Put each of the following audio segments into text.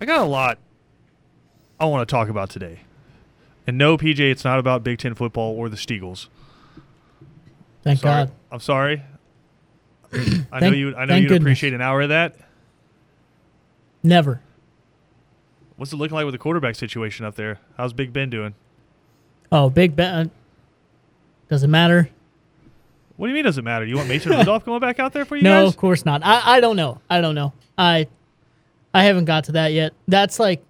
I got a lot I want to talk about today. And no, PJ, it's not about Big Ten football or the Steagles. Thank Sorry. God. I'm sorry. I know you. I know you'd goodness. appreciate an hour of that. Never. What's it looking like with the quarterback situation up there? How's Big Ben doing? Oh, Big Ben. Uh, doesn't matter. What do you mean? Doesn't matter? You want Mason Rudolph going back out there for you no, guys? of course not. I, I don't know. I don't know. I I haven't got to that yet. That's like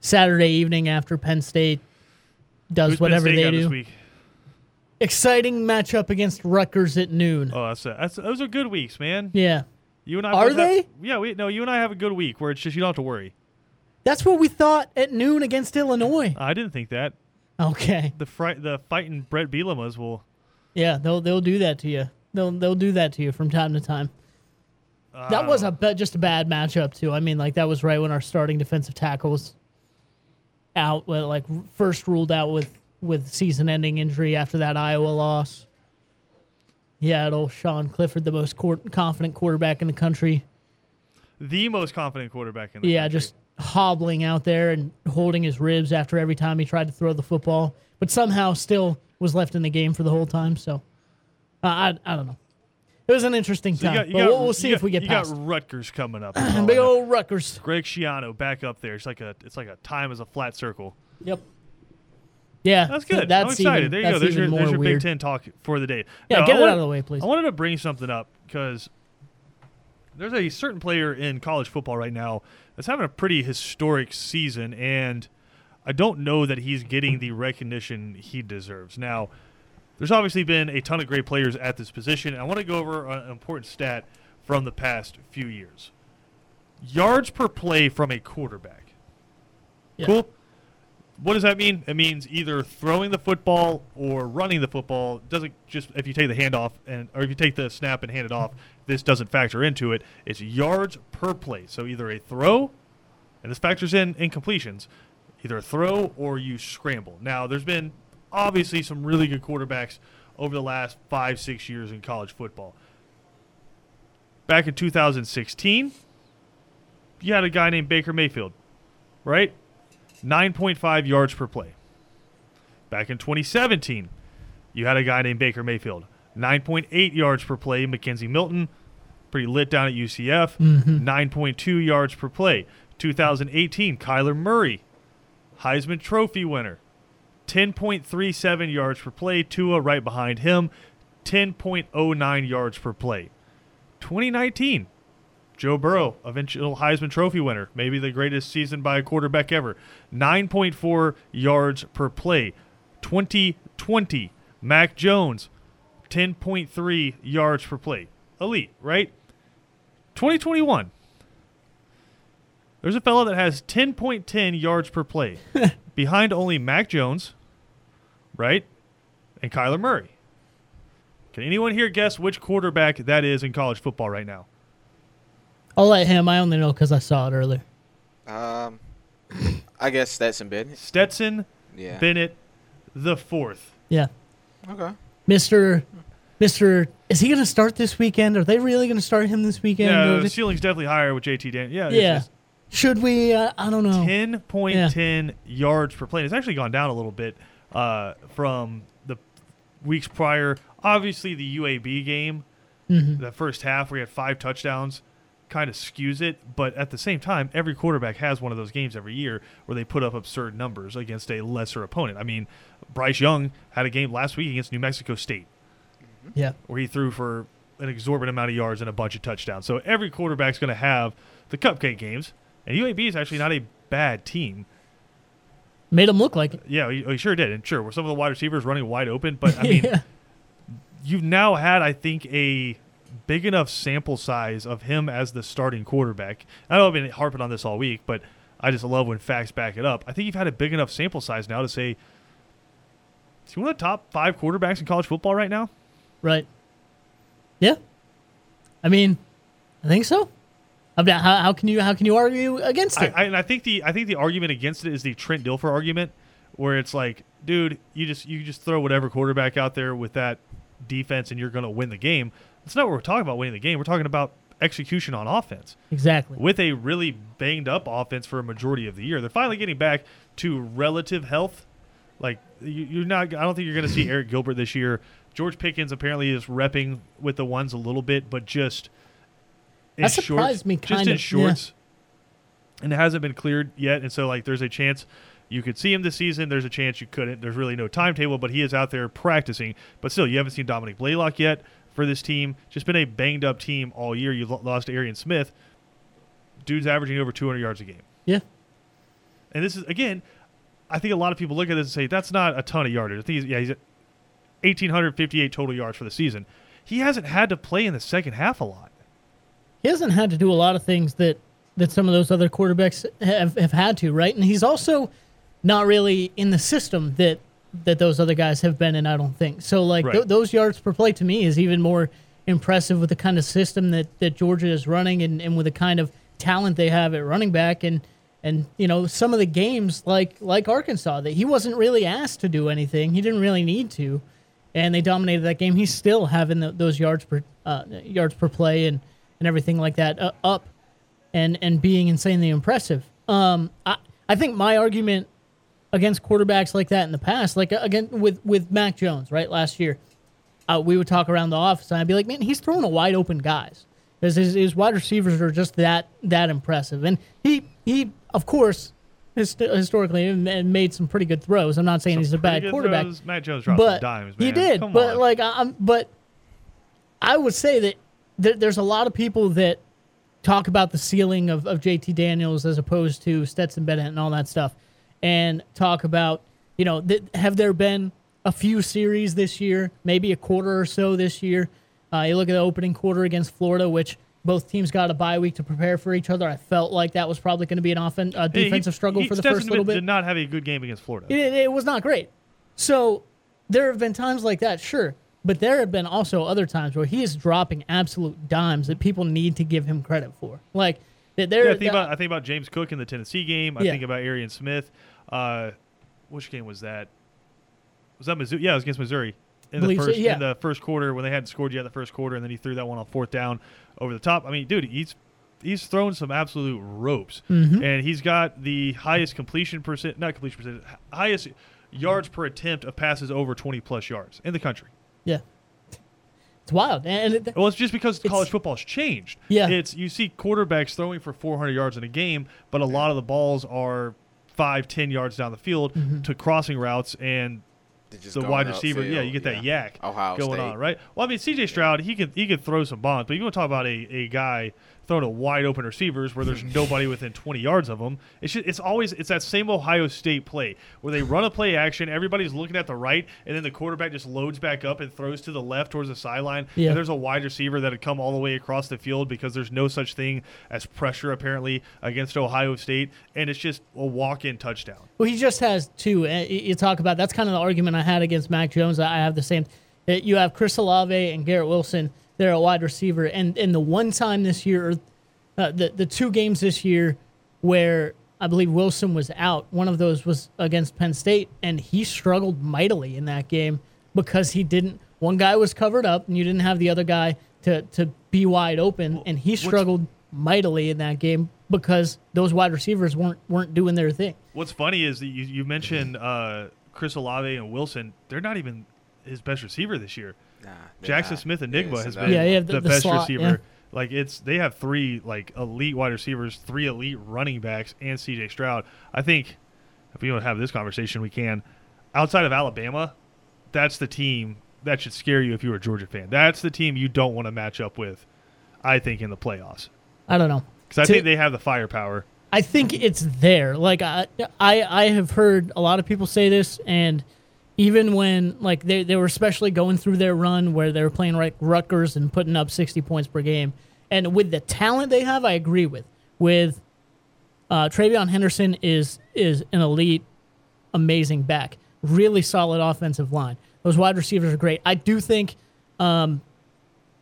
Saturday evening after Penn State does Who's whatever State they do. this week? Exciting matchup against Rutgers at noon. Oh, that's, a, that's those are good weeks, man. Yeah. You and I Are both have- they? yeah, we no. You and I have a good week where it's just you don't have to worry. That's what we thought at noon against Illinois. I didn't think that Okay. the fright the fighting Bret Bielema's will. Yeah, they'll they'll do that to you. They'll they'll do that to you from time to time. That was a ba- just a bad matchup too. I mean, like that was right when our starting defensive tackle was out, well, like first ruled out with with season-ending injury after that Iowa loss. Yeah, at old Sean Clifford, the most court, confident quarterback in the country. the most confident quarterback in the Yeah, country. just hobbling out there and holding his ribs after every time he tried to throw the football, but somehow still was left in the game for the whole time. So uh, I I don't know. It was an interesting time. got, but got, we'll, we'll see if we get you past. got Rutgers coming up. That's all I Big old Rutgers. Greg Schiano back up there. It's like a it's like a time as a flat circle. Yep. Yeah, That's good. That's I'm excited. Even, there you go. There's your, there's your. Big Ten talk for the day. Yeah, No, get I it wanted- out of the way, please. I wanted to bring something up because there's a certain player in college football right now that's having a pretty historic season, and I don't know that he's getting the recognition he deserves. Now, there's obviously been a ton of great players at this position. I want to go over an important stat from the past few years yards per play from a quarterback. Yeah. Cool. What does that mean? It means either throwing the football or running the football. It doesn't just if you take the handoff and or if you take the snap and hand it off, this doesn't factor into it. It's yards per play. So either a throw, and this factors in incompletions, either a throw or you scramble. Now there's been obviously some really good quarterbacks over the last five six years in college football. Back in 2016, you had a guy named Baker Mayfield, right? 9.5 yards per play. Back in 2017, you had a guy named Baker Mayfield, 9.8 yards per play. McKenzie Milton, pretty lit down at UCF, mm-hmm. 9.2 yards per play. 2018, Kyler Murray, Heisman Trophy winner, 10.37 yards per play. Tua right behind him, 10.09 yards per play. 2019, Joe Burrow, eventual Heisman Trophy winner, maybe the greatest season by a quarterback ever. 9.4 yards per play. 2020, Mac Jones, 10.3 yards per play. Elite, right? 2021, there's a fellow that has 10.10 yards per play, behind only Mac Jones, right? And Kyler Murray. Can anyone here guess which quarterback that is in college football right now? I'll let him. I only know because I saw it earlier. Um, I guess Stetson Bennett. Stetson Yeah. Bennett the fourth. Yeah, Okay. Mister, Mister. Is he going to start this weekend? Are they really going to start him this weekend? Yeah, the ceiling's definitely higher with JT Dan. Yeah, yeah. Should we? Uh, I don't know. ten point ten yards per play. It's actually gone down a little bit uh, from the weeks prior. Obviously, the UAB game, Mhm. the first half where he had five touchdowns, kind of skews it. But at the same time, every quarterback has one of those games every year where they put up absurd numbers against a lesser opponent. I mean, Bryce Young had a game last week against New Mexico State. Yeah, where he threw for an exorbitant amount of yards and a bunch of touchdowns. So every quarterback's going to have the cupcake games, and UAB is actually not a bad team. Made him look like it. Yeah, he, oh, he sure did, and sure, were some of the wide receivers running wide open, but I mean, yeah. you've now had, I think, a big enough sample size of him as the starting quarterback. I know I've been harping on this all week, but I just love when facts back it up. I think you've had a big enough sample size now to say, is he one of the top five quarterbacks in college football right now? Right. Yeah. I mean, I think so. I how, how can you how can you argue against it? I, and I think the I think the argument against it is the Trent Dilfer argument, where it's like, dude, you just you just throw whatever quarterback out there with that defense, and you're going to win the game. That's not what we're talking about winning the game. We're talking about execution on offense. Exactly. With a really banged up offense for a majority of the year, they're finally getting back to relative health. Like you, are not. I don't think you're going to see Arik Gilbert this year. George Pickens apparently is repping with the ones a little bit, but just that surprised shorts, me just kind in shorts, yeah. and it hasn't been cleared yet. And so like, there's a chance you could see him this season. There's a chance you couldn't. There's really no timetable, but he is out there practicing. But still, you haven't seen Dominick Blaylock yet for this team. Just been a banged up team all year. You lost Arian Smith. Dude's averaging over 200 yards a game. Yeah. And this is again, I think a lot of people look at this and say that's not a ton of yardage. I think he's, yeah, he's at 1,858 total yards for the season. He hasn't had to play in the second half a lot. He hasn't had to do a lot of things that that some of those other quarterbacks have, have had to, right? And he's also not really in the system that that those other guys have been in. I don't think so. Like Right. th- those yards per play to me is even more impressive with the kind of system that that Georgia is running and, and with the kind of talent they have at running back and and you know some of the games like like Arkansas that he wasn't really asked to do anything. He didn't really need to, and they dominated that game. He's still having the, those yards per uh, yards per play and and everything like that uh, up and and being insanely impressive. Um, I I think my argument against quarterbacks like that in the past, like uh, again with with Mac Jones, right last year, uh, we would talk around the office and I'd be like, man, he's throwing a wide open guys because his, his wide receivers are just that that impressive, and he he of course hist- historically m- made some pretty good throws. I'm not saying Some he's a bad quarterback, throws. Mac Jones dropped but some dimes, man. he did. Come but on. like, I'm but I would say that there, there's a lot of people that talk about the ceiling of, of JT Daniels as opposed to Stetson Bennett and all that stuff, and talk about you know th- have there been a few series this year, maybe a quarter or so this year. Uh, you look at the opening quarter against Florida, which both teams got a bye week to prepare for each other. I felt like that was probably going to be an offen- uh, Hey, he- defensive struggle he- for the Stetson first little bit. Did not have a good game against Florida. It, it was not great. So there have been times like that, sure. But there have been also other times where he is dropping absolute dimes that people need to give him credit for. Like that there Yeah, I think about I think about James Cook in the Tennessee game. I Yeah. think about Arian Smith. Uh, which game was that? Was that Missouri? Yeah, it was against Missouri in the Believe so, first yeah. in the first quarter when they hadn't scored yet in the first quarter, and then he threw that one on fourth down over the top. I mean, dude, he's he's thrown some absolute ropes, Mm-hmm. and he's got the highest completion percent, not completion percent, highest yards per attempt of passes over twenty plus yards in the country. Yeah. It's wild. And it, Well, it's just because It's- college football's changed. Yeah. It's you see quarterbacks throwing for 400 yards in a game, but a lot of the balls are five, ten yards down the field Mm-hmm. to crossing routes and the wide receiver. upfield, Yeah, you get that yeah. yak Ohio going State. on, right? Well, I mean, C.J. Stroud, he could he could throw some bombs, but you want to talk about a, a guy throwing to wide open receivers where there's nobody within 20 yards of them. It's just, it's always it's that same Ohio State play where they run a play action, everybody's looking at the right, and then the quarterback just loads back up and throws to the left towards the sideline. Yeah. And there's a wide receiver that had come all the way across the field because there's no such thing as pressure apparently against Ohio State, and it's just a walk-in touchdown. Well, he just has two. Uh, You you talk about that's kind of the argument I had against Mac Jones. I have the same. You have Chris Olave and Garrett Wilson. They're a wide receiver, and and the one time this year, uh, the the two games this year where I believe Wilson was out. One of those was against Penn State, and he struggled mightily in that game because he didn't. One guy was covered up, and you didn't have the other guy to to be wide open, and he what's- struggled mightily in that game because those wide receivers weren't weren't doing their thing. What's funny is that you, you mentioned uh, Chris Olave and Wilson. They're not even his best receiver this year. Nah, Jaxon not. Smith-Njigba Yes, has been Yeah, yeah, the, the- the best slot, receiver. yeah. Like it's they have three like elite wide receivers, three elite running backs, and C.J. Stroud. I think if we want to have this conversation, we can. Outside of Alabama, that's the team that should scare you if you're a Georgia fan. That's the team you don't want to match up with. I think in the playoffs I don't know. because I To- think they have the firepower. I think it's there. Like I, I, I have heard a lot of people say this, and even when like they, they were especially going through their run where they were playing like Rutgers and putting up sixty points per game, and with the talent they have, I agree with. With uh, TreVeyon Henderson is is an elite, amazing back, really solid offensive line. Those wide receivers are great. I do think um,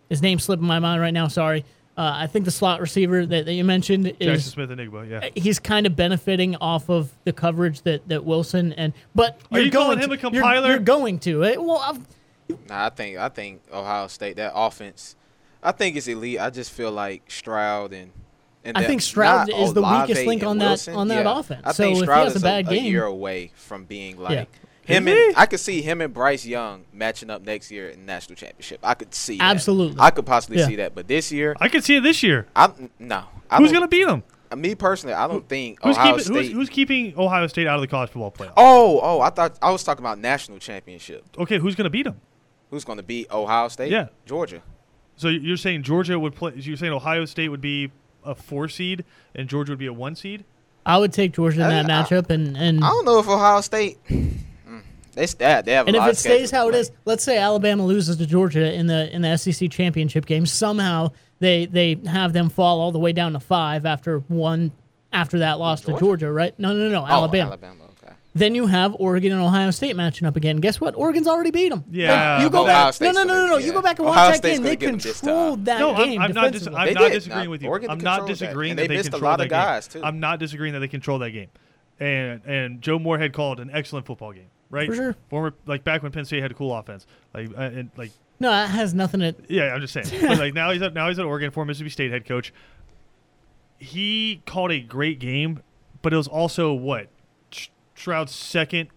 his name slipping my mind right now. Sorry. Uh, I think the slot receiver that, that you mentioned is Jaxon is Smith-Njigba, yeah. he's kind of benefiting off of the coverage that, that Wilson and but Are you're you calling going him to, a you're- compiler? You're, going to it. Well, I've, Nah, I think I think Ohio State that offense. I think it's elite. I just feel like Stroud and. and I think Stroud not is the weakest link and on that- Wilson, on that yeah. offense. I So think if he Stroud has a is bad game- year away from being like Yeah. Him Is and he? I could see him and Bryce Young matching up next year in national championship. I could see that. Absolutely. I could possibly Yeah. see that, but this year, I could see it this year. I'm no. I Who's don't- gonna beat them? Uh, me personally, I don't think Who's Ohio keeping State. who's, who's keeping Ohio State out of the college football playoff? oh, oh, I thought I was talking about national championship. Okay, who's gonna beat them? Who's going to beat Ohio State? Yeah. Georgia. So you're saying Georgia would play? You're saying Ohio State would be a four seed and Georgia would be a one seed? I would take Georgia in uh, that I- I- matchup, and and I don't know if Ohio State. They stat. They have. a and if lot it of stays how it play. is, let's say Alabama loses to Georgia in the in the SEC championship game. Somehow they they have them fall all the way down to five after one after that loss to Georgia? Georgia, right? No, no, no, no, Oh, Alabama. Alabama. Okay. Then you have Oregon and Ohio State matching up again. Guess what? Oregon's already beat them. Yeah, you go but back. No, no, no, no, no. yeah. You go back and Ohio watch that State's game. They get 'em this controlled that no, game I'm, I'm not. Dis- I'm not disagreeing with you. Oregon I'm not controlled that. disagreeing And that they they missed a lot of guys, game. too. I'm not disagreeing that they control that game, and and Joe Moorhead called an excellent football game, right? For sure. Former like back when Penn State had a cool offense, like uh, and like no, that has nothing to. Yeah, I'm just saying. but like now he's at now he's at Oregon, former Mississippi State head coach. He called a great game, but it was also what Sh- Stroud's second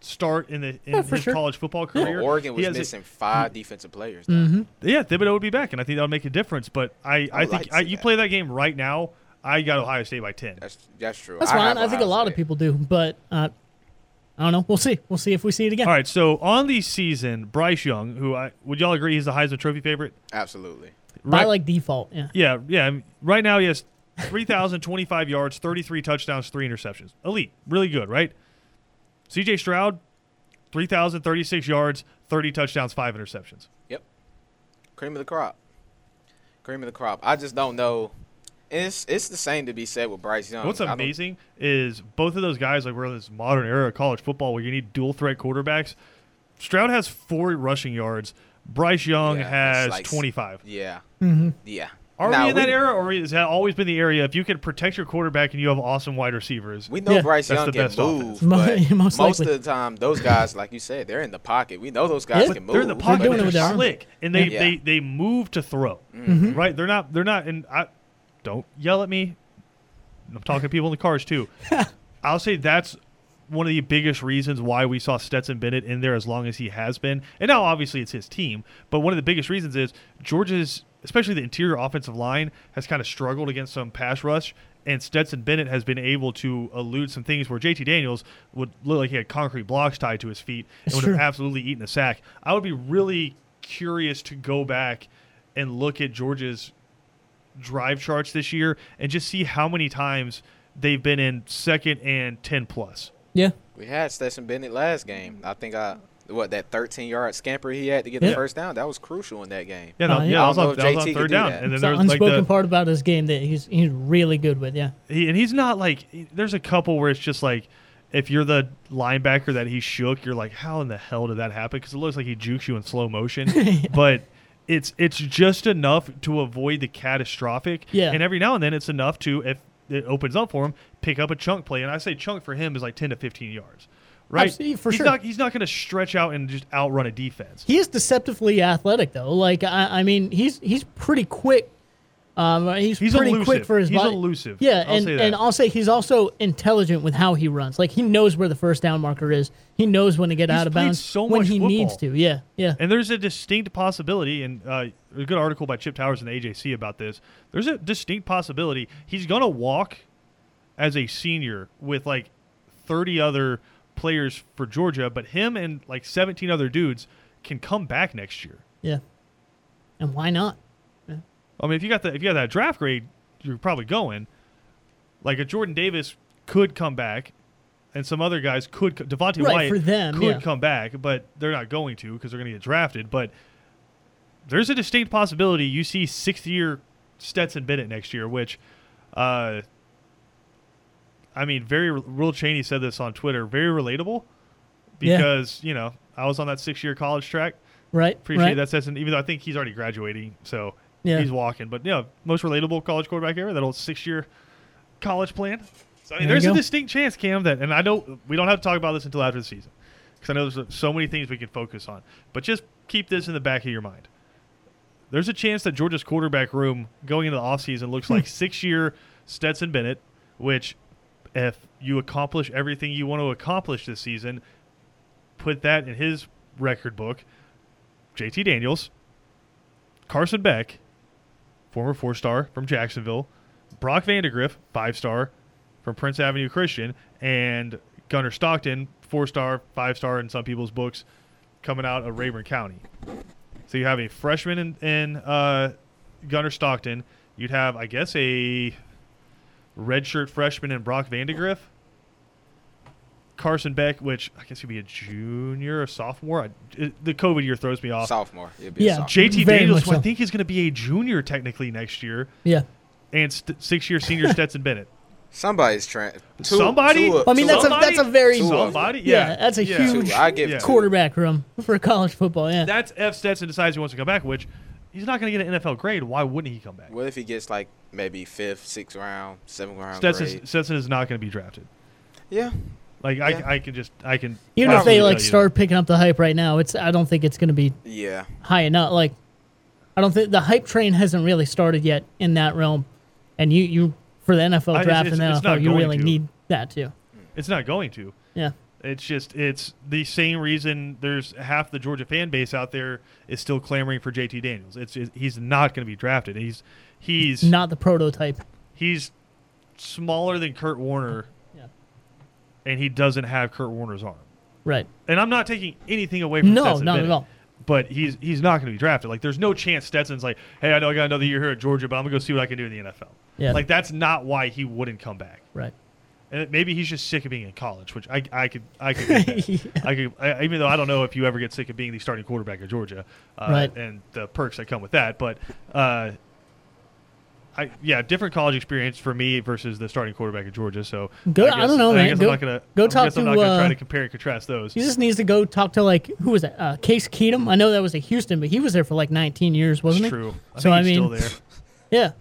start in the in Yeah, his sure. college football Well, career. Oregon was has a- missing five defensive players. Mm-hmm. yeah, Thibodeaux would be back, and I think that would make a difference. But I, I, would think like I, you that. play that game right now. I got Ohio State by ten. That's that's true. That's I fine. I think a Ohio lot of people do, but uh, I don't know. We'll see. We'll see if we see it again. All right, so on the season, Bryce Young, who I would y'all agree he's the Heisman Trophy favorite? Absolutely. By Right- like default, yeah. Yeah, yeah. Right now, he has 3,025 yards, 33 touchdowns, three interceptions. Elite. Really good, right? CJ Stroud, 3,036 yards, 30 touchdowns, five interceptions. Yep. Cream of the crop. Cream of the crop. I just don't know. It's it's the same to be said with Bryce Young. What's amazing is both of those guys, like we're in this modern era of college football where you need dual threat quarterbacks. Stroud has four rushing yards. Bryce Young Yeah, has like- 25. Yeah. Mm-hmm. Yeah. Are Now, we in that era, or has that always been the area? If you can protect your quarterback and you have awesome wide receivers, We know Yeah. Bryce That's Young the can best move, offense. But most most, of the time, those guys, like you said, they're in the pocket. We know those guys Yeah. can move. they're in the pocket, doing but it with they're slick, and they, Yeah. they they move to throw. Mm-hmm. Right? They're not they're not. And I don't yell at me. I'm talking to people in the cars too. I'll say that's one of the biggest reasons why we saw Stetson Bennett in there as long as he has been. And now obviously it's his team, but one of the biggest reasons is Georgia's, especially the interior offensive line, has kind of struggled against some pass rush. And Stetson Bennett has been able to elude some things where JT Daniels would look like he had concrete blocks tied to his feet and would have absolutely eaten a sack. I would be really curious to go back and look at Georgia's drive charts this year and just see how many times they've been in second and 10 plus. Yeah. We had Stetson Bennett last game. I think I what that 13 yard scamper he had to get Yeah. the first down. That was crucial in that game. Yeah, no, Uh, yeah, yeah. that was I on, don't that was on JT could third down, that. and then It's there the was like unspoken the part about his game that he's he's really good with. Yeah. he, and he's not like there's a couple where it's just like if you're the linebacker that he shook, you're like, how in the hell did that happen? Because it looks like he jukes you in slow motion, but it's it's just enough to avoid the catastrophic. Yeah. and every now and then it's enough to if it opens up for him, pick up a chunk play, and I say chunk for him is like 10 to 15 yards. Right, Absolutely, for he's sure. not he's not going to stretch out and just outrun a defense. He is deceptively athletic though. Like I, I mean, he's he's pretty quick. Um, he's, He's pretty elusive. quick for his He's body. elusive. Yeah, I'll and and I'll say he's also intelligent with how he runs. Like he knows where the first down marker is. He knows when to get He's out of bounds so when he needs to. Yeah, yeah. And there's a distinct possibility, and uh, a good article by Chip Towers in the AJC about this. There's a distinct possibility he's going to walk as a senior with like 30 other players for Georgia, but him and like 17 other dudes can come back next year. Yeah. And why not? I mean, if you got the if you got that draft grade, you're probably going. Like a Jordan Davis could come back, and some other guys could. co- Devontae Right, White for them, could yeah. come back, but they're not going to because they're going to get drafted. But there's a distinct possibility you see sixth year Stetson Bennett next year, which, uh, I mean, very. Will Cheney said this on Twitter. Very relatable, Yeah. because you know I was on that six year college track. Right. Appreciate right. that Stetson, even though I think he's already graduating, so Yeah. he's walking. But yeah, most relatable college quarterback ever. That old six-year college plan. So I mean, There there's a distinct chance, Cam, that, and I don't. We don't have to talk about this until after the season, because I know there's so many things we can focus on. But just keep this in the back of your mind. there's a chance that Georgia's quarterback room going into the offseason looks hmm. like six year Stetson Bennett, which, if you accomplish everything you want to accomplish this season, put that in his record book. JT Daniels, Carson Beck, former four star from Jacksonville, Brock Vandagriff, five star from Prince Avenue Christian, and Gunner Stockton, four star, five star in some people's books, coming out of Rabun County. So you have a freshman in, in uh, Gunner Stockton. You'd have, I guess, a redshirt freshman in Brock Vandagriff. Carson Beck, which I guess he'd be a junior or sophomore. I, it, the COVID year throws me off. Sophomore. It'd a Yeah. sophomore. JT Very Daniels, much who I think is going to be a junior technically next year, Yeah. and st- six-year senior Stetson Bennett. Somebody's trying. Somebody? Two, I mean, that's a that's a very Two. Somebody, Yeah, yeah, that's a yeah. huge two. I give Yeah. two. quarterback room for college football. Yeah. That's if Stetson decides he wants to come back, which he's not going to get an NFL grade. Why wouldn't he come back? What if he gets like maybe fifth, sixth round, seventh round Stetson. Stetson is not going to be drafted. Yeah. Like Yeah. I, I can just I can Even if they like tell you start picking up the hype right now, it's I don't think it's going to be Yeah. high enough. Like, I don't think the hype train hasn't really started yet in that realm. And you, you for the NFL I- it's- draft it's- and it's the not NFL, you really to. need that too. it's not going to. Yeah. It's just it's the same reason there's half the Georgia fan base out there is still clamoring for JT Daniels. It's, it, he's not going to be drafted. He's he's Not the prototype. he's smaller than Kurt Warner, Yeah. And he doesn't have Kurt Warner's arm. Right. And I'm not taking anything away from No, Stetson not at all. But he's he's not going to be drafted. Like there's no chance Stetson's like, hey, I know I got another year here at Georgia, but I'm gonna go see what I can do in the NFL. Yeah. Like that's not why he wouldn't come back. Right. And it- maybe he's just sick of being in college, which I, I could I could that. I could I, even though I don't know if you ever get sick of being the starting quarterback at Georgia, uh, Right. and the perks that come with that. But uh, I yeah, different college experience for me versus the starting quarterback at Georgia. So Go- I, I don't know, I man. guess Go- I'm not gonna go I talk guess I'm to, not gonna try uh, to compare and contrast those. He just needs to go talk to like who was that? Uh, Case Keenum. I know that was at Houston, but he was there for like 19 years, wasn't It's he? true. I So, think I he's still mean- there. Yeah.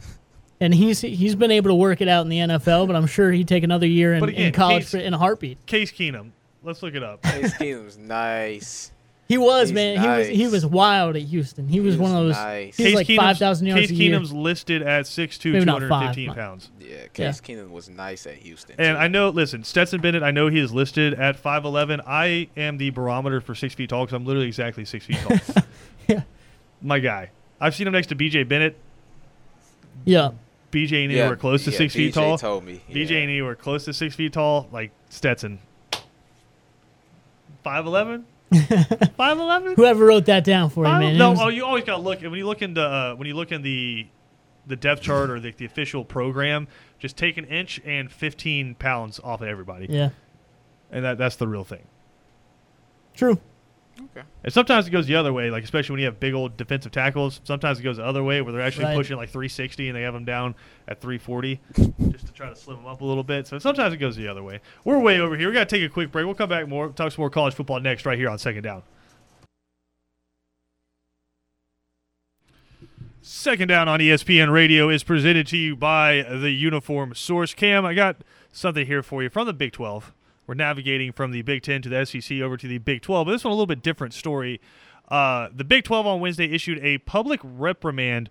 And he's he's been able to work it out in the NFL, but I'm sure he'd take another year in, again, in college Case- for, in a heartbeat. Case Keenum. Let's look it up. Case Keenum's nice. He was He's man. He was he was wild at Houston. He was He's one of those. nice. He was Case like Keenum's- five thousand yards Case a year. Keenum's listed at 6'2", Maybe not five, 215 but- pounds. Yeah, Case Keenum was nice at Houston. And too. I know, listen, Stetson Bennett, I know he is listed at 5'11". I am the barometer for six feet tall because I'm literally exactly six feet tall. Yeah. My guy. I've seen him next to B.J. Bennett. Yeah. B.J. ain't yeah, anywhere close to yeah, six feet BJ tall. told me. B.J. yeah. ain't anywhere close to six feet tall. Like Stetson. 5'11"? 5'11"? Whoever wrote that down for you, man. No, oh, you always gotta look when you look into uh, when you look in the the depth chart or the, the official program. Just take an inch and 15 pounds off of everybody, yeah. and that that's the real thing. True. Okay. And sometimes it goes the other way, like especially when you have big old defensive tackles. Sometimes it goes the other way where they're actually Right. pushing like 360 and they have them down at 340 just to try to slim them up a little bit. So sometimes it goes the other way. We're way over here. We got to take a quick break. We'll come back more, talk some more college football next, right here on Second Down. Second Down on ESPN Radio is presented to you by the Uniform Source. Cam, I got something here for you from the Big 12. We're navigating from the Big 10 to the SEC over to the Big 12, but this one a little bit different story. Uh, the Big 12 on Wednesday issued a public reprimand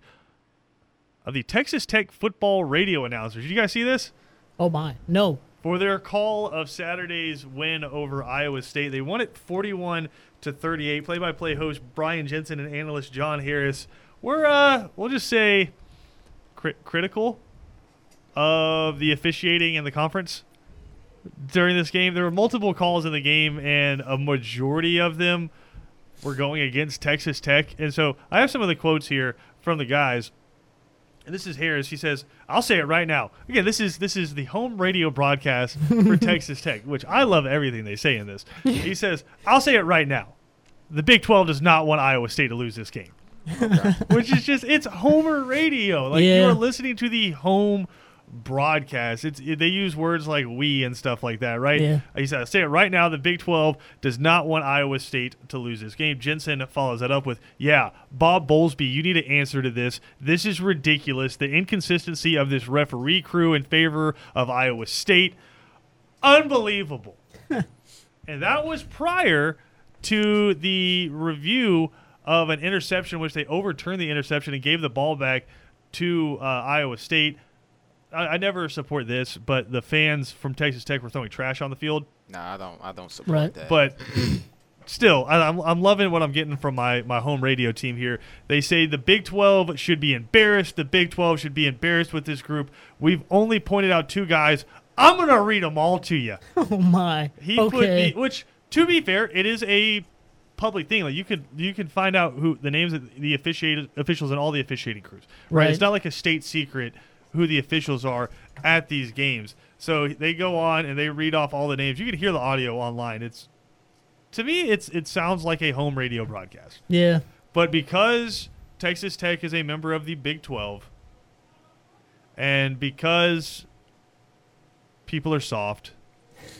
of the Texas Tech football radio announcers. Did you guys see this? Oh my. No. for their call of Saturday's win over Iowa State. They won it 41 to 38. Play-by-play host Brian Jensen and analyst John Harris were, uh, we'll just say, cri- critical of the officiating in the conference during this game. There were multiple calls in the game, and a majority of them were going against Texas Tech. And so I have some of the quotes here from the guys. And this is Harris. He says, "I'll say it right now. Again, this is this is the home radio broadcast for Texas Tech, which I love everything they say in this." He says, "I'll say it right now. The Big 12 does not want Iowa State to lose this game." which is just it's Homer radio. Like you are listening to the home broadcast. It's it, they use words like "we" and stuff like that, right? Yeah. He said, say it right now. The Big 12 does not want Iowa State to lose this game." Jensen follows that up with, "Yeah, Bob Bowlesby, you need to answer to this. This is ridiculous. The inconsistency of this referee crew in favor of Iowa State, unbelievable." and that was prior to the review of an interception, which they overturned the interception and gave the ball back to uh, Iowa State. I, I never support this, but the fans from Texas Tech were throwing trash on the field. Nah, I don't. I don't support Right. that. But still, I, I'm, I'm loving what I'm getting from my, my home radio team here. They say the Big 12 should be embarrassed. The Big 12 should be embarrassed with this group. We've only pointed out two guys. I'm going to read them all to you. Oh my. He put okay. me, which to be fair, it is a public thing. Like you could you can find out who the names of the officiated officials and all the officiating crews. Right. Right. It's not like a state secret who the officials are at these games. So they go on and they read off all the names. You can hear the audio online. It's to me, it's it sounds like a home radio broadcast. yeah. But because Texas Tech is a member of the Big 12, and because people are soft,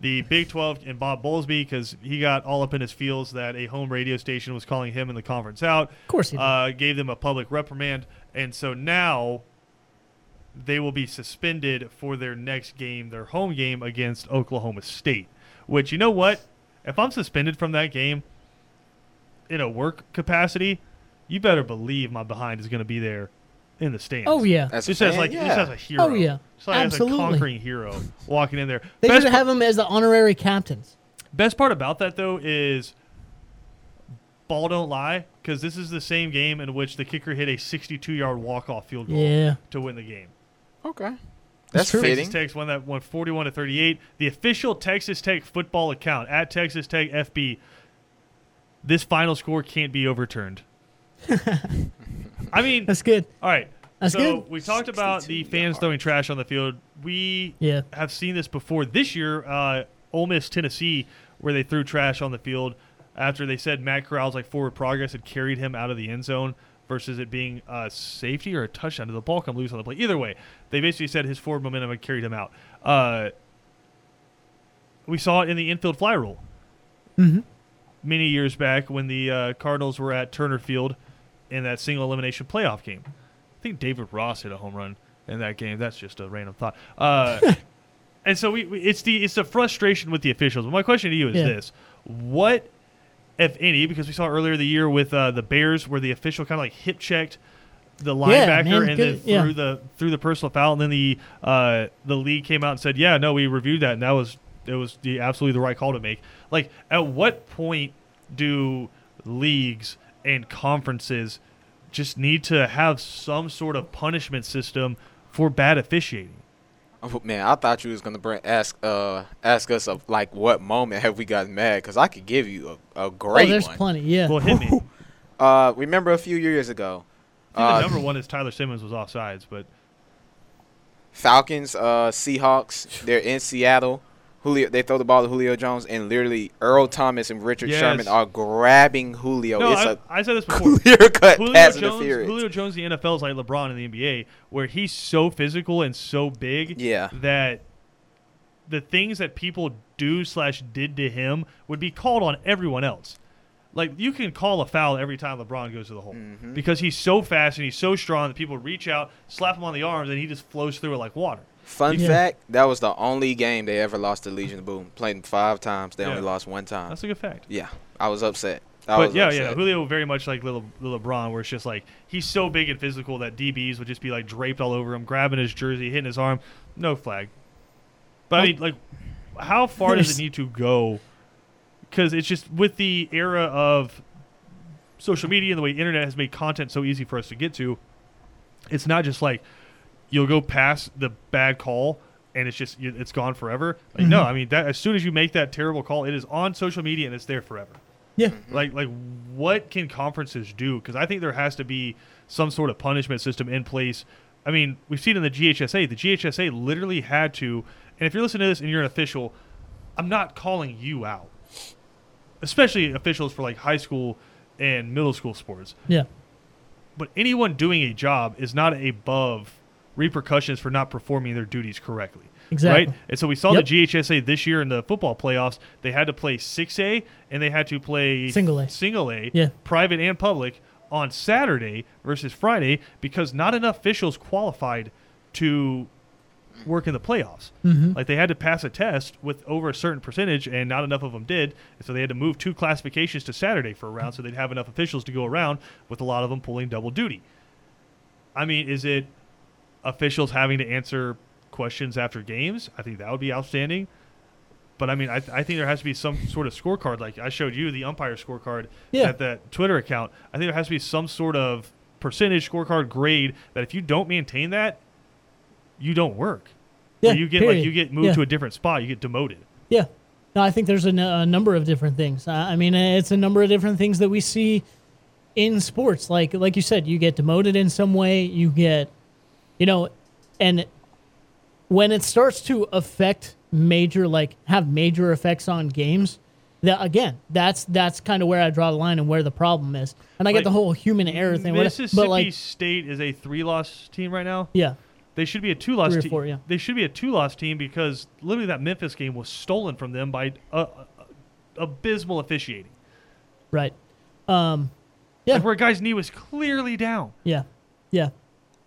the Big 12 and Bob Bowlesby, because he got all up in his feels that a home radio station was calling him and the conference out, Of course he did. uh, gave them a public reprimand. And so now they will be suspended for their next game, their home game against Oklahoma State. Which, you know what? If I'm suspended from that game in a work capacity, you better believe my behind is going to be there in the stands. oh yeah. As a Just as like yeah. just as a oh, hero. Oh, yeah. Just like Absolutely. as a conquering hero walking in there. They Best should par- have him as the honorary captains. Best part about that though is ball don't lie because this is the same game in which the kicker hit a 62-yard walk-off field goal Yeah. to win the game. Okay, that's true. fitting. Texas Tech's won that one 41 to 38. The official Texas Tech football account at Texas Tech FB. This final score can't be overturned. I mean, That's good. all right. That's so good. we talked about the fans yards. throwing trash on the field. We Yeah. have seen this before. This year, uh, Ole Miss, Tennessee, where they threw trash on the field after they said Matt Corral's like forward progress had carried him out of the end zone versus it being a safety or a touchdown. Did the ball come loose on the play? Either way, they basically said his forward momentum had carried him out. Uh, we saw it in the infield fly rule Mhm. many years back when the uh, Cardinals were at Turner Field in that single elimination playoff game. I think David Ross hit a home run in that game. That's just a random thought. Uh, and so we, we, it's the it's the frustration with the officials. But my question to you is Yeah. this: What, if any, because we saw earlier the year with uh, the Bears, where the official kind of like hip checked the linebacker man, and good- then yeah. threw the threw the personal foul, and then the uh, the league came out and said, "Yeah, no, we reviewed that, and that was it was the absolutely the right call to make." Like, at what point do leagues and conferences just need to have some sort of punishment system for bad officiating? Oh, man, I thought you was gonna bring ask uh ask us of like what moment have we gotten mad? Because I could give you a, a great oh, there's one. plenty. Yeah. Well, hit me. Uh, remember a few years ago, I think uh, the number one is Tyler Simmons was offsides, but Falcons, uh, Seahawks. They're in Seattle. Julio, they throw the ball to Julio Jones, and literally Earl Thomas and Richard Yes. Sherman are grabbing Julio. no, it's I, a I said this before. clear cut Julio pass Jones, interference. Julio Jones, in the NFL is like LeBron in the NBA, where he's so physical and so big Yeah. that the things that people do slash did to him would be called on everyone else. Like you can call a foul every time LeBron goes to the hole Mhm. because he's so fast and he's so strong that people reach out, slap him on the arms, and he just flows through it like water. Fun Yeah. fact: that was the only game they ever lost to Legion of Boom. Played them five times. They only lost one time. That's a good fact. yeah, I was upset. I But was yeah, upset. yeah, Julio very much like little, little LeBron, where it's just like he's so big and physical that DBs would just be like draped all over him, grabbing his jersey, hitting his arm, no flag. But I mean, like, how far does it need to go? Because it's just with the era of social media and the way internet has made content so easy for us to get to. It's not just like you'll go past the bad call and it's just it's gone forever. Like no, Mhm. I mean that as soon as you make that terrible call, it is on social media and it's there forever. Yeah. Like like what can conferences do? Because I think there has to be some sort of punishment system in place. I mean, we've seen in the GHSA. The GHSA literally had to. And if you're listening to this and you're an official, I'm not calling you out. Especially officials for like high school and middle school sports. Yeah. But anyone doing a job is not above repercussions for not performing their duties correctly. Exactly. Right? And so we saw Yep. the GHSA this year in the football playoffs. They had to play 6A and they had to play Single A. single A, Yeah. private and public, on Saturday versus Friday because not enough officials qualified to work in the playoffs. Mm-hmm. Like they had to pass a test with over a certain percentage, and not enough of them did. And so they had to move two classifications to Saturday for a round, so they'd have enough officials to go around, with a lot of them pulling double duty. I mean, is it officials having to answer questions after games? I think that would be outstanding. But I mean, I, th- I think there has to be some sort of scorecard. Like I showed you the umpire scorecard Yeah. at that Twitter account. I think there has to be some sort of percentage scorecard grade that if you don't maintain that, you don't work. Yeah, Or you get period. like you get moved Yeah. to a different spot. You get demoted. Yeah. No, I think there's a, n- a number of different things. I I mean, it's a number of different things that we see in sports. Like like you said, you get demoted in some way. You get, you know, and when it starts to affect major, like have major effects on games, that again, that's that's kind of where I draw the line and where the problem is. And I get the whole human error thing, Mississippi but like, State is a three-loss team right now. yeah, They should be a two-loss team. yeah. They should be a two-loss team because literally that Memphis game was stolen from them by uh, uh, abysmal officiating. right, um, yeah. Like where a guy's knee was clearly down. Yeah, yeah,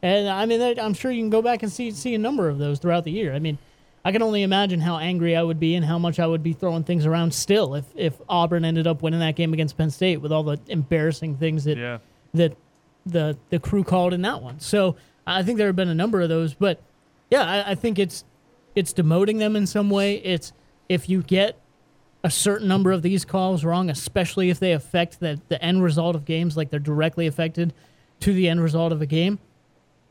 and I mean, I'm sure you can go back and see see a number of those throughout the year. I mean, I can only imagine how angry I would be and how much I would be throwing things around still if if Auburn ended up winning that game against Penn State with all the embarrassing things that Yeah. that the the crew called in that one. So I think there have been a number of those, but yeah, I, I think it's it's demoting them in some way. It's if you get a certain number of these calls wrong, especially if they affect the the end result of games, like they're directly affected to the end result of a game.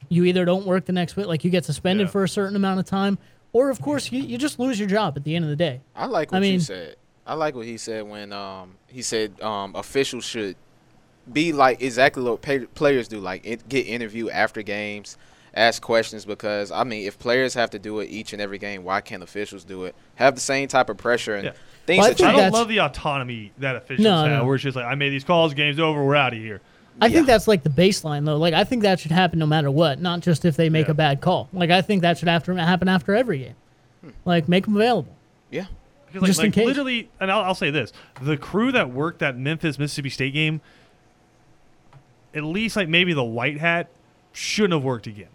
You either don't work the next week, like you get suspended Yeah. for a certain amount of time, or of course you, you just lose your job at the end of the day. I like I what you mean- said. I like what he said when um he said um officials should be like exactly what pay- players do, like it, get interviewed after games, ask questions. Because I mean, if players have to do it each and every game, why can't officials do it? Have the same type of pressure and Yeah. things Well, I I don't love the autonomy that officials No, have, no. where it's just like, I made these calls, game's over, we're out of here. I think that's like the baseline though. Like I think that should happen no matter what, not just if they make Yeah. a bad call. Like I think that should have to happen after every game. Hmm. Like make them available. yeah, Because like, Just in like case. literally, and I'll, I'll say this: the crew that worked that Memphis Mississippi State game, at least like maybe the white hat, shouldn't have worked again.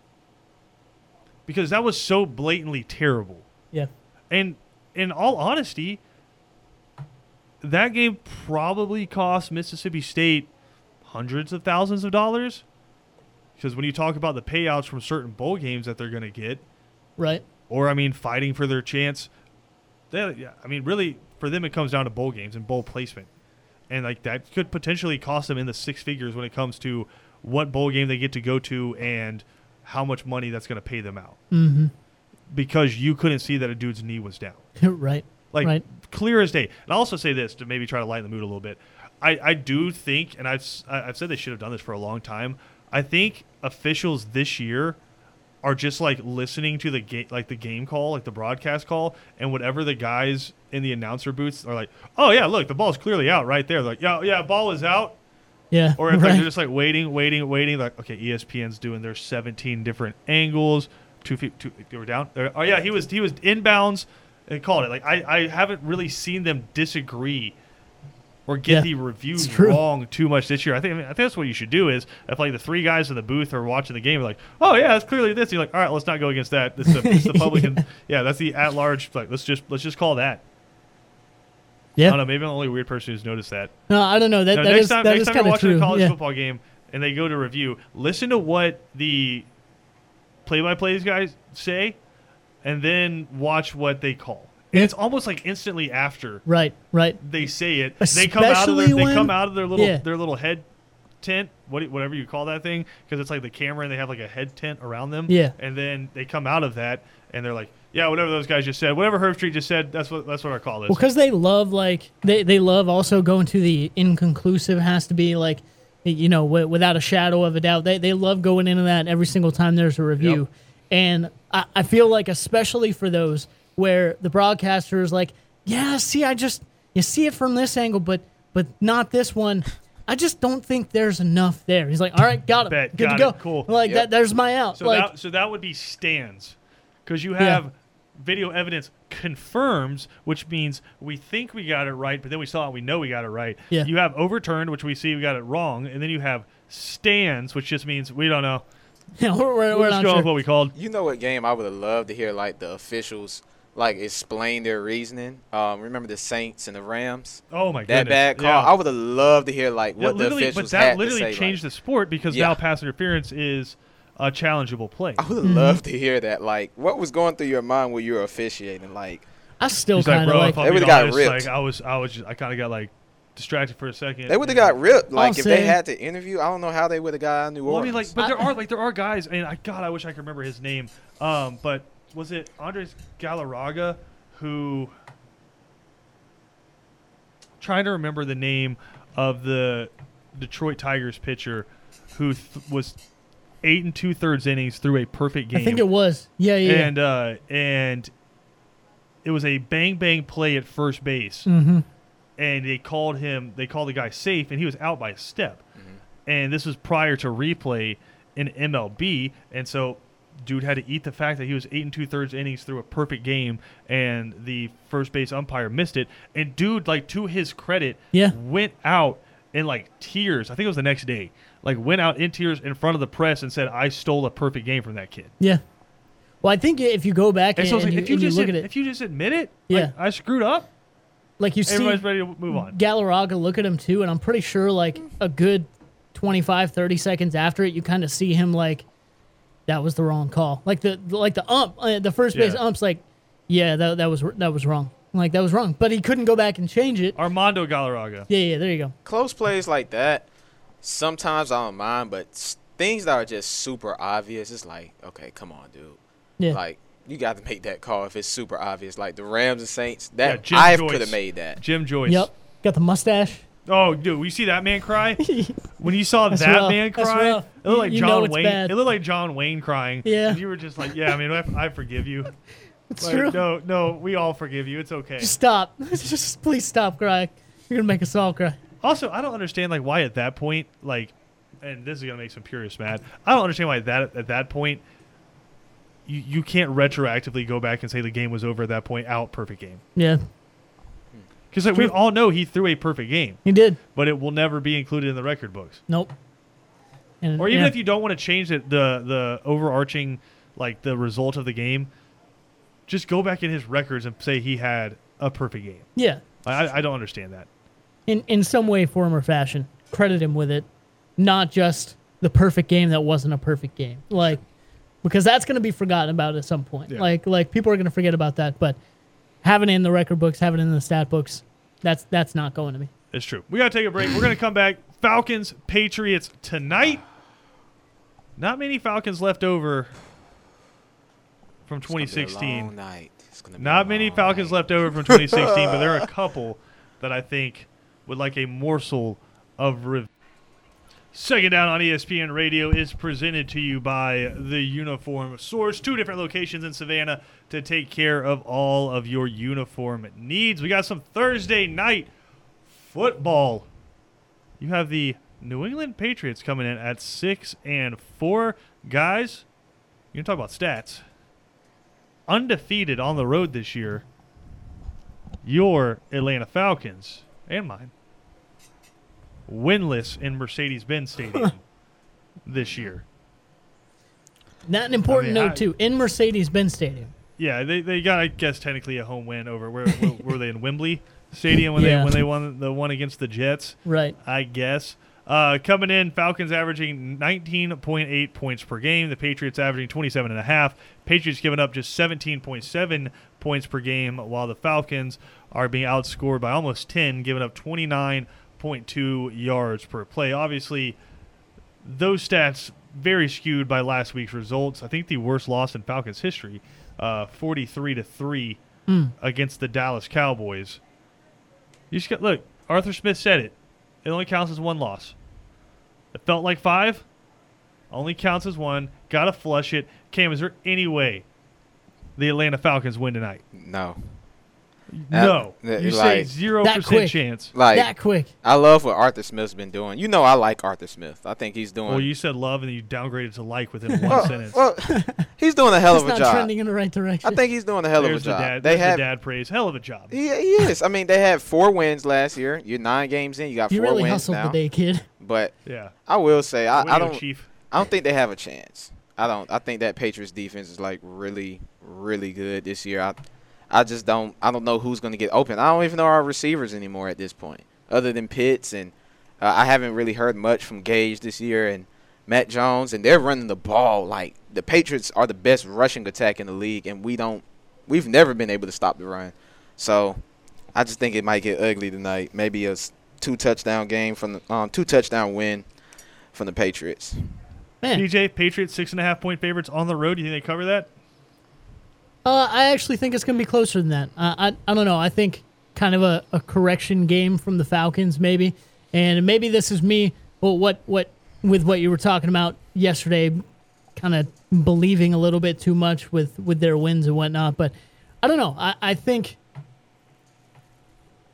Because that was so blatantly terrible. Yeah. And in all honesty, that game probably cost Mississippi State hundreds of thousands of dollars. Because when you talk about the payouts from certain bowl games that they're going to get, Right. or I mean, fighting for their chance. They, yeah, I mean, really, for them, it comes down to bowl games and bowl placement, and like that could potentially cost them in the six figures when it comes to what bowl game they get to go to and how much money that's going to pay them out. Mm-hmm. Because you couldn't see that a dude's knee was down, right. like Right. clear as day. And I'll also say this to maybe try to lighten the mood a little bit. I, I do think, and I've I've said they should have done this for a long time. I think officials this year are just like listening to the game, like the game call, like the broadcast call, and whatever the guys in the announcer booths are like, oh yeah, look, the ball's clearly out right there. They're like, yeah, yeah, ball is out. Yeah. Or if right. they're just like waiting, waiting, waiting, like okay, ESPN's doing their 17 different angles. Two feet, two, they were down. Oh yeah, he was he was inbounds and called it. Like I, I haven't really seen them disagree or get Yeah, the review wrong too much this year. I think I, mean, I think that's what you should do is if like the three guys in the booth are watching the game, like, oh yeah, it's clearly this. You're like, all right, let's not go against that. This is the, is the public, and yeah, that's the at large. Like, let's just let's just call that. I yeah. don't know. Maybe I'm the only weird person who's noticed that. No, I don't know. That, No, that next is time, that next time you're watching true. a college yeah. football game and they go to review, listen to what the play-by-plays guys say, and then watch what they call. And it's almost like instantly after Right. Right. they say it, they come out of their Especially they when- come out of their little Yeah. their little head tent, what, whatever you call that thing, because it's like the camera and they have like a head tent around them. Yeah. And then they come out of that and they're like, yeah, whatever those guys just said, whatever Herbstreit just said, that's what that's what our call is. Well, because they love like they they love also going to the inconclusive has to be like you know w- without a shadow of a doubt they they love going into that every single time there's a review, Yep. and I, I feel like especially for those where the broadcaster is like, yeah, see, I just you see it from this angle, but but not this one. I just don't think there's enough there. He's like, all right, got it, Bet, good got to go. it, cool. Like Yep. that, there's my out. So like that so that would be stands, because you have video evidence confirms, which means we think we got it right, but then we saw it, we know we got it right. Yeah. You have overturned, which we see we got it wrong, and then you have stands, which just means we don't know. Yeah, we're, we're, We're we're just not going with what we called. You know what game I would have loved to hear like the officials like explain their reasoning. Um, remember the Saints and the Rams? Oh my god, That goodness. bad call. Yeah. I would have loved to hear like Yeah, what the literally, officials but that had literally to say. changed like, the sport because Yeah. now pass interference is a challengeable play. I would have Mm-hmm. loved to hear that. Like, what was going through your mind when you were officiating? Like, I still kind of bro, like. I'm They would've got ripped. like I was, I was, just, I kind of got like distracted for a second. they would have got ripped. Like, if say- they had to interview, I don't know how they would have got out of New Well, I mean, like, but there are like there are guys, and I God, I wish I could remember his name. Um, but was it Andres Galarraga who? Trying to remember the name of the Detroit Tigers pitcher who th- was eight and two thirds innings through a perfect game. I think it was. Yeah, yeah. and uh, and it was a bang bang play at first base, mm-hmm. and they called him. They called the guy safe, and he was out by a step. And this was prior to replay in MLB, and so dude had to eat the fact that he was eight and two thirds innings through a perfect game, and the first base umpire missed it. And dude, like to his credit, Yeah. went out in like tears. I think it was the next day. Like went out in tears in front of the press and said, "I stole a perfect game from that kid." Yeah. Well, I think if you go back And and, so and like, you, if you and you just look ad- at it, if you just admit it, Yeah. like, I screwed up. like you see Everybody's ready to move on. Galarraga look at him too, and I'm pretty sure like a good 25, 30 seconds after it, you kind of see him like that was the wrong call. Like the like the ump, uh, the first base Yeah. ump's like, yeah, that that was that was wrong. Like that was wrong, but he couldn't go back and change it. Armando Galarraga. Yeah, yeah, there you go. close plays like that, sometimes I don't mind, but things that are just super obvious, it's like, okay, come on, dude. Yeah, Like, you got to make that call if it's super obvious. Like the Rams and Saints, that Yeah, I could have made that. Jim Joyce. yep. Got the mustache. Oh, dude, you see that man cry? when you saw That's that rough. man That's cry, rough. it looked like You- you know John it's Wayne. bad. It looked like John Wayne crying. Yeah. And you were just like, yeah, I mean, I, I forgive you. It's Like, true. No, no, we all forgive you. It's okay. Just stop. Just please stop crying. You're gonna make us all cry. Also, I don't understand like why at that point, like, and this is gonna make some purists mad. I don't understand why that at that point, you you can't retroactively go back and say the game was over at that point. Out perfect game Yeah, because like, we all know he threw a perfect game, he did. but it will never be included in the record books. Nope. And, Or even yeah. if you don't want to change it, the the overarching like the result of the game, just go back in his records and say he had a perfect game. yeah, I, I don't understand that. in in some way, form, or fashion, credit him with it, not just the perfect game that wasn't a perfect game. Like, because that's going to be forgotten about at some point. Yeah. Like, like people are going to forget about that. But having it in the record books, having it in the stat books, that's that's not going to be. It's true. We got to take a break. We're going to come back. Falcons, Patriots tonight. Not many Falcons left over from It's gonna be a 2016. long night. It's gonna be Not many Falcons night. left over from 2016, but there are a couple that I think would like a morsel of revenge. Second Down on ESPN Radio is presented to you by the Uniform Source, two different locations in Savannah to take care of all of your uniform needs. We got some Thursday night football. You have the New England Patriots coming in at six and four. Guys, you can talk about stats undefeated on the road this year. Your Atlanta Falcons and mine winless in Mercedes-Benz Stadium this year. Not an important I mean, note I- too. In Mercedes-Benz Stadium. Yeah, they, they got I guess technically a home win over where, where were they in Wembley Stadium when Yeah. they when they won the one against the Jets. Right. I guess. Uh, coming in, Falcons averaging 19.8 points per game. The Patriots averaging 27.5. Patriots giving up just 17.7 points per game, while the Falcons are being outscored by almost 10, giving up 29.2 yards per play. Obviously, those stats very skewed by last week's results. I think the worst loss in Falcons history, uh, 43 to three against the Dallas Cowboys. You just got look. Arthur Smith said it. It only counts as one loss. It felt like five. Only counts as one. Got to flush it. Cam, is there any way the Atlanta Falcons win tonight? No. No. uh, you say like- zero That percent quick. chance. Like that quick. I love what Arthur Smith's been doing. You know, I like Arthur Smith. I think he's doing. Well, you said love and you downgraded to like within one well, sentence. well, he's doing a hell It's of a not job. trending in the right direction. I think he's doing a hell there's of a the job. dad. they there's have. the dad praise. Hell of a job. He, he is. I mean, they had four wins last year. You're nine games in. You got you four really wins hustled now. the day, kid. But Yeah. I will say, I, I don't. Chief. I don't think they have a chance. I don't. I think that Patriots defense is like really, really good this year. I, I just don't. I don't know who's going to get open. I don't even know our receivers anymore at this point, other than Pitts, and uh, I haven't really heard much from Gage this year and Matt Jones, and they're running the ball like the Patriots are the best rushing attack in the league, and we don't. We've never been able to stop the run, so I just think it might get ugly tonight. Maybe a two touchdown game from the um, two touchdown win from the Patriots. Man, DJ Patriots six and a half point favorites on the road. Do you think they cover that? Uh, I actually think it's going to be closer than that. Uh, I I don't know. I think kind of a, a correction game from the Falcons, maybe, and maybe this is me. Well, what what with what you were talking about yesterday, kind of believing a little bit too much with with their wins and whatnot. But I don't know. I I think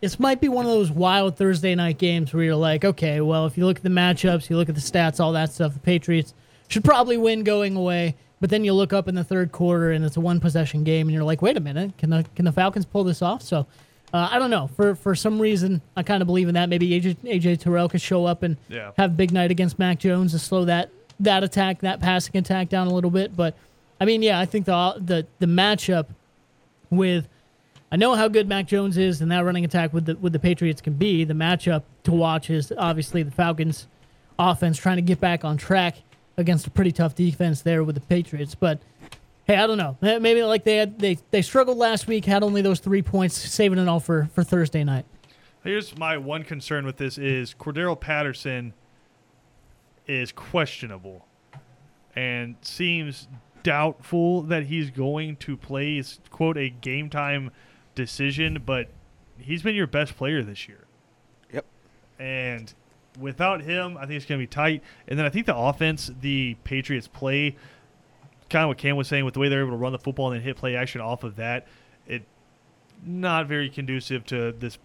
this might be one of those wild Thursday night games where you're like, okay, well, if you look at the matchups, you look at the stats, all that stuff, the Patriots should probably win going away. But then you look up in the third quarter and it's a one possession game, and you're like, wait a minute, can the can the Falcons pull this off? So uh, I don't know. For for some reason, I kind of believe in that. Maybe AJ, AJ Terrell could show up and Yeah. have a big night against Mac Jones to slow that that attack, that passing attack down a little bit. But I mean, yeah, I think the the the matchup with I know how good Mac Jones is and that running attack with the with the Patriots can be. The matchup to watch is obviously the Falcons offense trying to get back on track against a pretty tough defense there with the Patriots. But hey, I don't know. Maybe like they had they they struggled last week, had only those three points, saving it all for for Thursday night. Here's my one concern with this is Cordarrelle Patterson is questionable and seems doubtful that he's going to play is quote a game time decision, but he's been your best player this year. Yep. And without him, I think it's going to be tight. And then I think the offense the Patriots play, kind of what Cam was saying, with the way they're able to run the football and then hit play action off of that, it not very conducive to this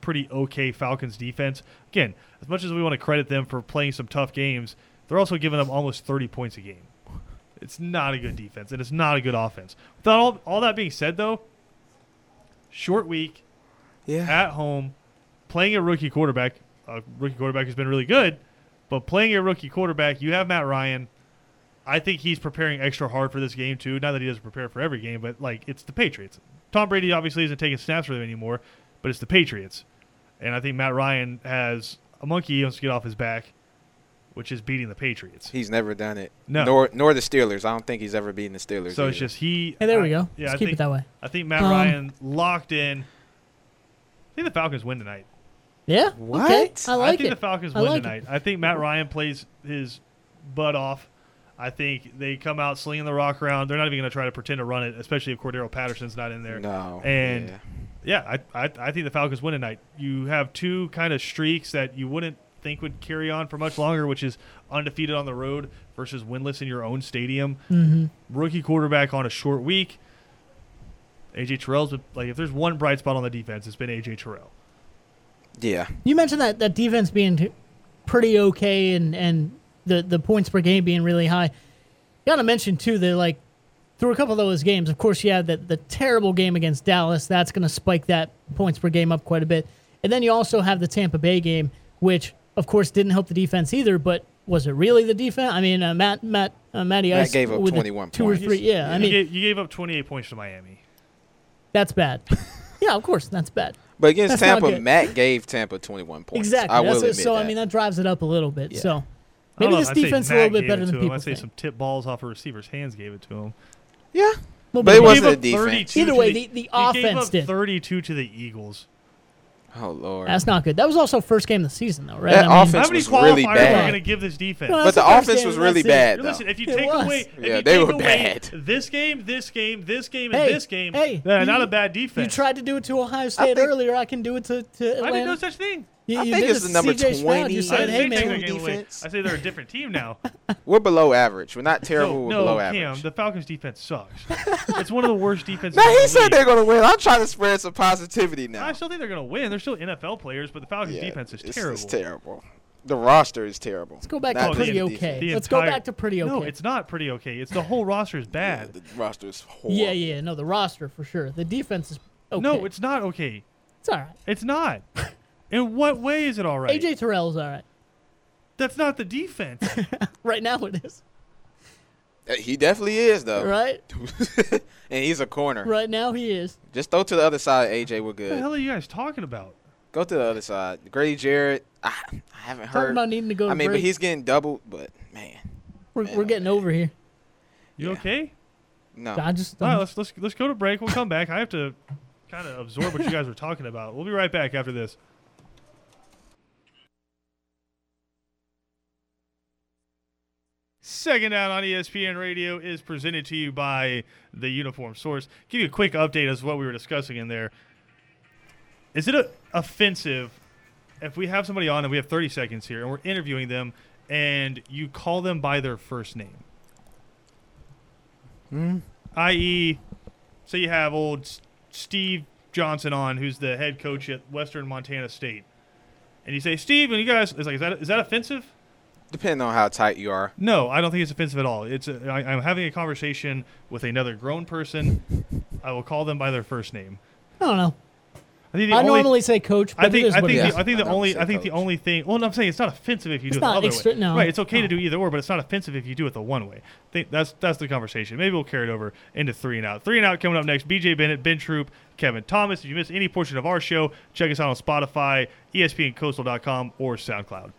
pretty okay Falcons defense. Again, as much as we want to credit them for playing some tough games, they're also giving them almost 30 points a game. It's not a good defense, and it's not a good offense. Without all, all that being said, though, short week, Yeah. at home, playing a rookie quarterback, a rookie quarterback who's been really good, but playing a rookie quarterback, you have Matt Ryan. I think he's preparing extra hard for this game too. Not that he doesn't prepare for every game, but like it's the Patriots. Tom Brady obviously isn't taking snaps for them anymore, but it's the Patriots, and I think Matt Ryan has a monkey he wants to get off his back, which is beating the Patriots. He's never done it. No. Nor nor the Steelers. I don't think he's ever beaten the Steelers. So it's just he. Hey, there we go. Yeah, Let's I keep think, it that way. I think Matt Um, Ryan locked in. I think the Falcons win tonight. Yeah. What? Okay. I like think it. the Falcons I win like it. tonight. I think Matt Ryan plays his butt off. I think they come out slinging the rock around. They're not even going to try to pretend to run it, especially if Cordarrelle Patterson's not in there. no. And yeah. yeah, I, I I think the Falcons win tonight. You have two kind of streaks that you wouldn't think would carry on for much longer, which is undefeated on the road versus winless in your own stadium. Mm-hmm. Rookie quarterback on a short week. AJ Terrell's been, like if there's one bright spot on the defense, it's been AJ Terrell. Yeah. You mentioned that that defense being pretty okay and and the the points per game being really high. You got to mention too that like through a couple of those games, of course, you had the the terrible game against Dallas. That's going to spike that points per game up quite a bit. And then you also have the Tampa Bay game, which of course didn't help the defense either. But was it really the defense? I mean, uh, Matt Matt uh, Matty Matt Ice gave up with the 21 two or points. three. Yeah, I you, mean gave, you gave up 28 points to Miami. that's bad. yeah, of course, that's bad. But against That's Tampa. Matt gave Tampa 21 points. Exactly. I will admit so that. I mean that drives it up a little bit. Yeah. So maybe know this I'd defense is a little bit better than people I'd say think. some tip balls off a receiver's hands gave it to him. yeah. Well, But it he He wasn't a defense. 32 Either way, the, the- the gave offense up did. 32 to the Eagles. Oh lord. That's not good. That was also first game of the season, though, right? That I mean, offense How many was qualifiers really are going to give this defense? No, but the the offense was really bad. though. Listen, if you It take was. away, if Yeah, you they take were away bad. this game, this game, this game, and Hey, this game, hey, uh, you- not a bad defense. You tried to do it to Ohio State think- earlier. I can do it to, to I Atlanta. did no such thing. You, I you think it's the number to CJ 20 You I said, didn't "Hey, say man, that game away. defense. I say they're a different team now. We're below average. We're not terrible. no, we're no, below Cam, average. the Falcons defense sucks. it's one of the worst defenses. Now in the he said league. they're gonna win. I'm trying to spread some positivity now. I still think they're going to win. They're still NFL players, but the Falcons Yeah, defense is it's, terrible. It's terrible. The roster is terrible. Let's go back Not to pretty okay. defense. The Let's go back to pretty okay. No, it's not pretty okay. It's the whole roster is Yeah, bad. the roster is horrible. yeah, yeah. No, the roster for sure. The defense is okay. No, it's not okay. it's all right. It's not. In what way is it all right? AJ Terrell's all right. That's not the defense. right now it is. Uh, He definitely is though, Right? and he's a corner. Right now he is. Just throw to the other side, AJ. We're good. what the hell are you guys talking about? Go to the other side. Grady Jarrett. I, I haven't Talking heard. about needing to go to I mean, break. but he's getting doubled. But man, we're, we're getting over here. You Yeah. okay? no. I just All right, let's let's let's go to break. We'll come back. I have to kind of absorb what you guys were talking about. We'll be right back after this. Second down on ESPN Radio is presented to you by the Uniform Source. Give you a quick update as to what we were discussing in there. Is it a, offensive if we have somebody on and we have 30 seconds here and we're interviewing them and you call them by their first name? Hmm? i.e., say you have old Steve Johnson on, who's the head coach at Western Montana State, and you say, "Steve," and you guys, it's like, is that is that offensive? Depending on how tight you are. No, I don't think it's offensive at all. It's a, I, I'm having a conversation with another grown person. I will call them by their first name. I don't know. I think the I only, normally say coach, but I think it is I what think it it is. the, I think I the don't only say I think the only thing. Well, no, I'm saying it's not offensive if you It's do it the not other extra- way. no. right? It's okay to do either or, but it's not offensive if you do it the one way. think that's that's the conversation. Maybe we'll carry it over into three and out. Three and out coming up next. BJ Bennett, Ben Troupe, Kevin Thomas. If you missed any portion of our show, check us out on Spotify, ESPNCoastal.com, or SoundCloud.